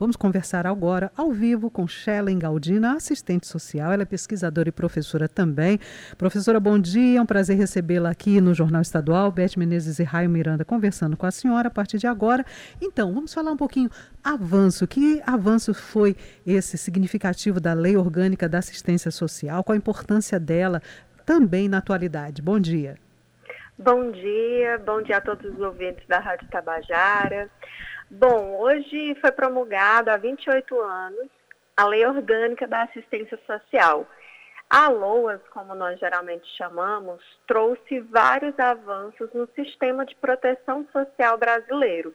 Vamos conversar agora, ao vivo, com Shellen Galdina, assistente social. Ela é pesquisadora e professora também. Professora, bom dia. É um prazer recebê-la aqui no Jornal Estadual. Beth Menezes e Raio Miranda conversando com a senhora a partir de agora. Então, vamos falar um pouquinho avanço. Que avanço foi esse significativo da Lei Orgânica da Assistência Social? Qual a importância dela também na atualidade? Bom dia. Bom dia, bom dia a todos os ouvintes da Rádio Tabajara. Bom, hoje foi promulgada há 28 anos a Lei Orgânica da Assistência Social. A LOAS, como nós geralmente chamamos, trouxe vários avanços no sistema de proteção social brasileiro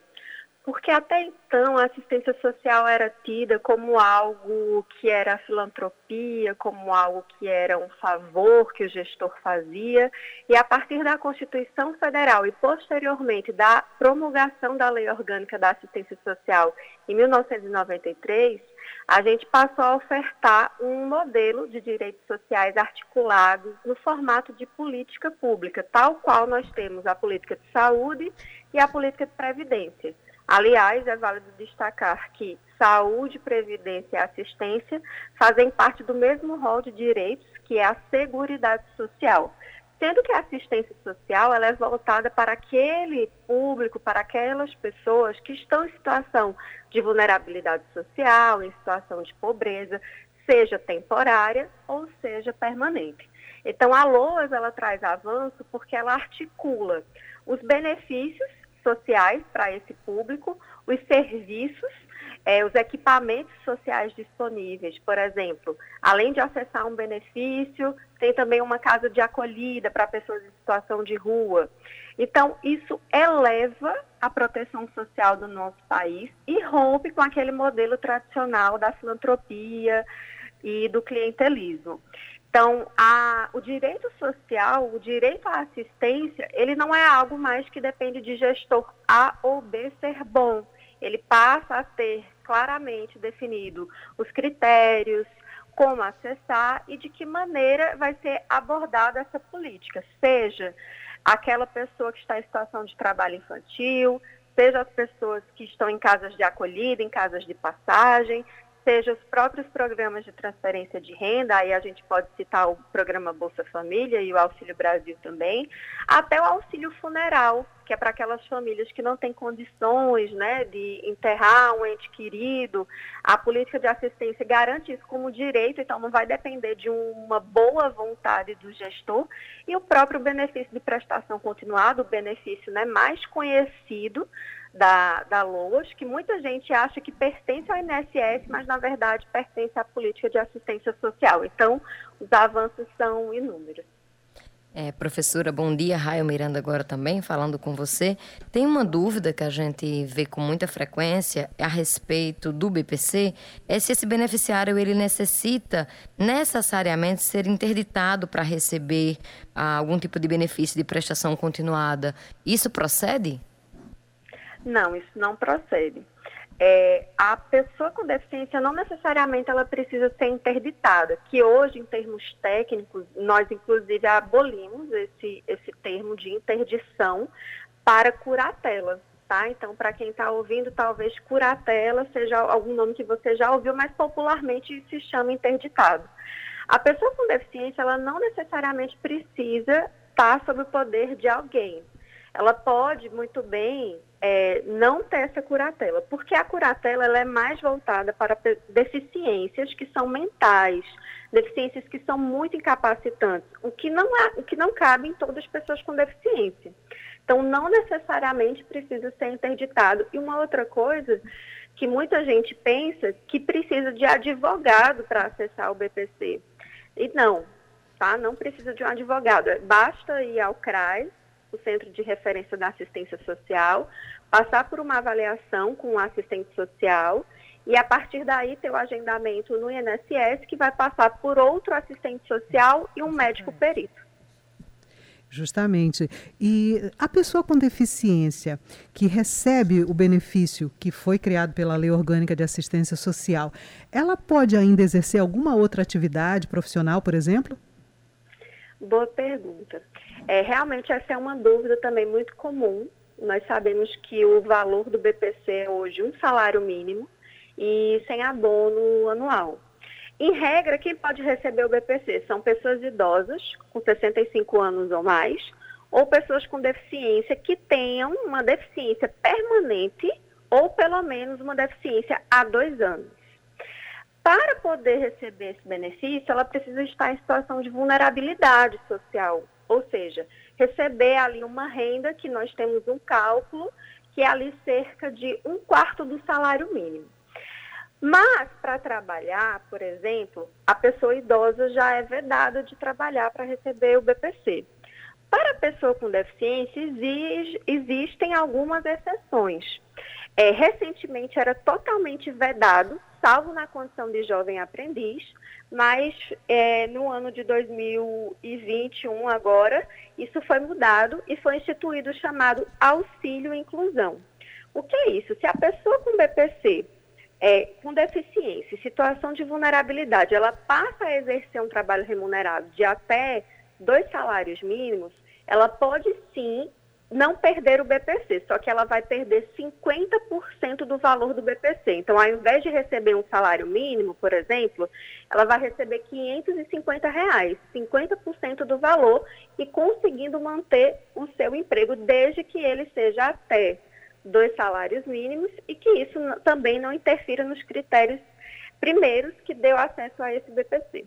porque até então a assistência social era tida como algo que era filantropia, como algo que era um favor que o gestor fazia, e a partir da Constituição Federal e posteriormente da promulgação da Lei Orgânica da Assistência Social em 1993, a gente passou a ofertar um modelo de direitos sociais articulados no formato de política pública, tal qual nós temos a política de saúde e a política de previdência. Aliás, é válido destacar que saúde, previdência e assistência fazem parte do mesmo rol de direitos, que é a Seguridade Social. Sendo que a assistência social ela é voltada para aquele público, para aquelas pessoas que estão em situação de vulnerabilidade social, em situação de pobreza, seja temporária ou seja permanente. Então, a LOAS ela traz avanço porque ela articula os benefícios sociais para esse público, os serviços, é, os equipamentos sociais disponíveis, por exemplo, além de acessar um benefício, tem também uma casa de acolhida para pessoas em situação de rua. Então, isso eleva a proteção social do nosso país e rompe com aquele modelo tradicional da filantropia e do clientelismo. Então, a, o direito social, o direito à assistência, ele não é algo mais que depende de gestor A ou B ser bom. Ele passa a ter claramente definido os critérios, como acessar e de que maneira vai ser abordada essa política, seja aquela pessoa que está em situação de trabalho infantil, seja as pessoas que estão em casas de acolhida, em casas de passagem, seja os próprios programas de transferência de renda, aí a gente pode citar o programa Bolsa Família e o Auxílio Brasil também, até o auxílio funeral, que é para aquelas famílias que não têm condições né, de enterrar um ente querido. A política de assistência garante isso como direito, então não vai depender de uma boa vontade do gestor. E o próprio benefício de prestação continuada, o benefício né, mais conhecido da, da LOAS, que muita gente acha que pertence ao INSS, mas na verdade pertence à política de assistência social. Então, os avanços são inúmeros. É, professora, bom dia. Raio Miranda agora também, falando com você. Tem uma dúvida que a gente vê com muita frequência a respeito do BPC, é se esse beneficiário ele necessita necessariamente ser interditado para receber ah, algum tipo de benefício de prestação continuada. Isso procede? Não, isso não procede. É, a pessoa com deficiência não necessariamente ela precisa ser interditada, que hoje, em termos técnicos, nós inclusive abolimos esse, esse termo de interdição para curatela. Tá? Então, para quem está ouvindo, talvez curatela seja algum nome que você já ouviu, mas popularmente se chama interditado. A pessoa com deficiência, ela não necessariamente precisa estar sob o poder de alguém. Ela pode muito bem é, não ter essa curatela, porque a curatela ela é mais voltada para deficiências que são mentais, deficiências que são muito incapacitantes, o que não, há, o que não cabe em todas as pessoas com deficiência. Então, não necessariamente precisa ser interditado. E uma outra coisa que muita gente pensa que precisa de advogado para acessar o BPC. E não, tá? Não precisa de um advogado. Basta ir ao CRAS, o Centro de Referência da Assistência Social, passar por uma avaliação com o um assistente social e a partir daí ter o agendamento no INSS, que vai passar por outro assistente social e um médico perito. Justamente. E a pessoa com deficiência que recebe o benefício que foi criado pela Lei Orgânica de Assistência Social, ela pode ainda exercer alguma outra atividade profissional, por exemplo? Boa pergunta. É, realmente essa é uma dúvida também muito comum. Nós sabemos que o valor do BPC é hoje um salário mínimo e sem abono anual. Em regra, quem pode receber o BPC são pessoas idosas, com 65 anos ou mais, ou pessoas com deficiência que tenham uma deficiência permanente ou pelo menos uma deficiência há dois anos. Para poder receber esse benefício, ela precisa estar em situação de vulnerabilidade social, ou seja, receber ali uma renda que nós temos um cálculo que é ali cerca de um quarto do salário mínimo. Mas, para trabalhar, por exemplo, a pessoa idosa já é vedada de trabalhar para receber o BPC. Para a pessoa com deficiência, exige, existem algumas exceções. É, recentemente era totalmente vedado, salvo na condição de jovem aprendiz, mas é, no ano de 2021 agora, isso foi mudado e foi instituído o chamado auxílio inclusão. O que é isso? Se a pessoa com BPC, é, com deficiência, situação de vulnerabilidade, ela passa a exercer um trabalho remunerado de até dois salários mínimos, ela pode sim não perder o BPC, só que ela vai perder 50% do valor do BPC. Então, ao invés de receber um salário mínimo, por exemplo, ela vai receber 550 reais, 50% do valor e conseguindo manter o seu emprego desde que ele seja até dois salários mínimos e que isso também não interfira nos critérios primeiros que deu acesso a esse BPC.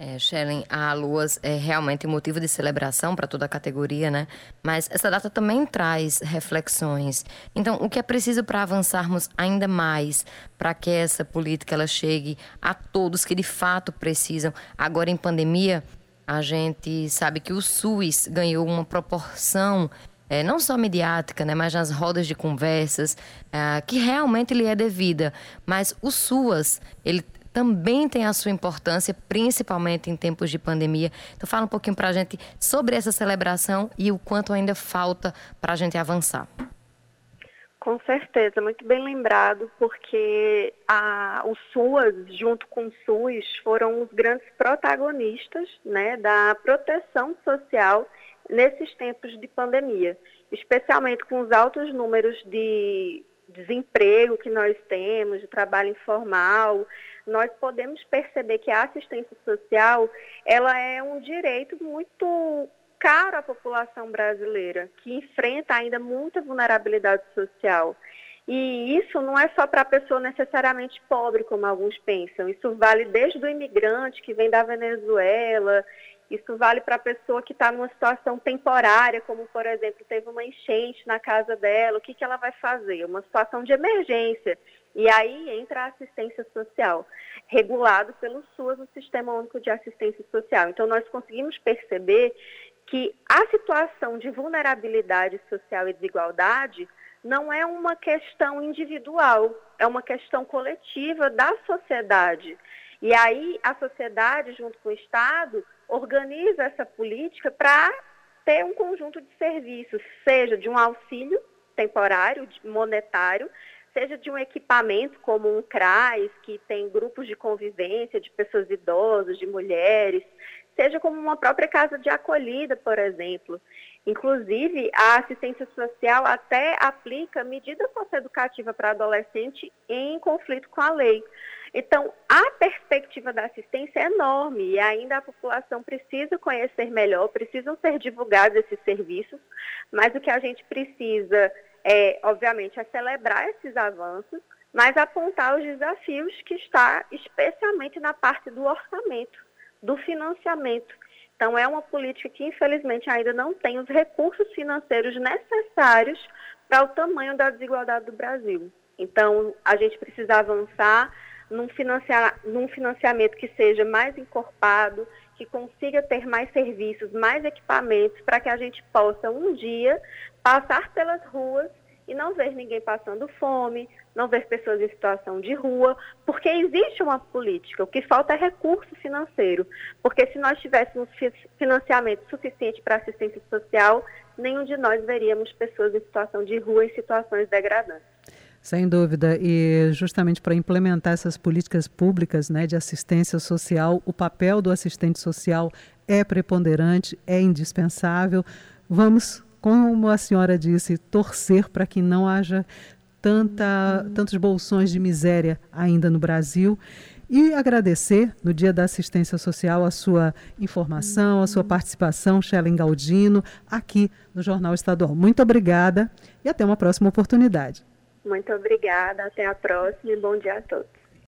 É, Shellen, a Luas é realmente motivo de celebração para toda a categoria, né? Mas essa data também traz reflexões. Então, o que é preciso para avançarmos ainda mais para que essa política ela chegue a todos que de fato precisam? Agora em pandemia, a gente sabe que o SUS ganhou uma proporção é, não só mediática, né, mas nas rodas de conversas, é, que realmente lhe é devida. Mas o SUAS, ele também tem a sua importância, principalmente em tempos de pandemia. Então, fala um pouquinho para a gente sobre essa celebração e o quanto ainda falta para a gente avançar. Com certeza, muito bem lembrado, porque a, o SUAS, junto com o SUS, foram os grandes protagonistas né, da proteção social nesses tempos de pandemia, especialmente com os altos números de desemprego que nós temos, de trabalho informal, nós podemos perceber que a assistência social ela é um direito muito caro à população brasileira, que enfrenta ainda muita vulnerabilidade social. E isso não é só para a pessoa necessariamente pobre, como alguns pensam. Isso vale desde o imigrante que vem da Venezuela, isso vale para a pessoa que está numa situação temporária, como, por exemplo, teve uma enchente na casa dela, o que, que ela vai fazer? Uma situação de emergência. E aí entra a assistência social, regulado pelo SUAS, o Sistema Único de Assistência Social. Então, nós conseguimos perceber que a situação de vulnerabilidade social e desigualdade não é uma questão individual, é uma questão coletiva da sociedade. E aí a sociedade, junto com o Estado, organiza essa política para ter um conjunto de serviços, seja de um auxílio temporário, monetário, seja de um equipamento como um CRAS, que tem grupos de convivência de pessoas idosas, de mulheres, seja como uma própria casa de acolhida, por exemplo. Inclusive, a assistência social até aplica medida socioeducativa para adolescente em conflito com a lei. Então, a perspectiva da assistência é enorme e ainda a população precisa conhecer melhor, precisam ser divulgados esses serviços, mas o que a gente precisa é, obviamente, é celebrar esses avanços, mas apontar os desafios que está especialmente na parte do orçamento, do financiamento. Então, é uma política que, infelizmente, ainda não tem os recursos financeiros necessários para o tamanho da desigualdade do Brasil. Então, a gente precisa avançar num, num financiamento que seja mais encorpado, que consiga ter mais serviços, mais equipamentos, para que a gente possa um dia passar pelas ruas e não ver ninguém passando fome, não ver pessoas em situação de rua, porque existe uma política. O que falta é recurso financeiro. Porque se nós tivéssemos financiamento suficiente para assistência social, nenhum de nós veríamos pessoas em situação de rua, em situações degradantes. Sem dúvida, e justamente para implementar essas políticas públicas né, de assistência social, o papel do assistente social é preponderante, é indispensável. Vamos, como a senhora disse, torcer para que não haja tanta, tantos bolsões de miséria ainda no Brasil. E agradecer, no Dia da Assistência Social, a sua informação, a sua participação, Shellen Galdino, aqui no Jornal Estadual. Muito obrigada e até uma próxima oportunidade. Muito obrigada, até a próxima e bom dia a todos.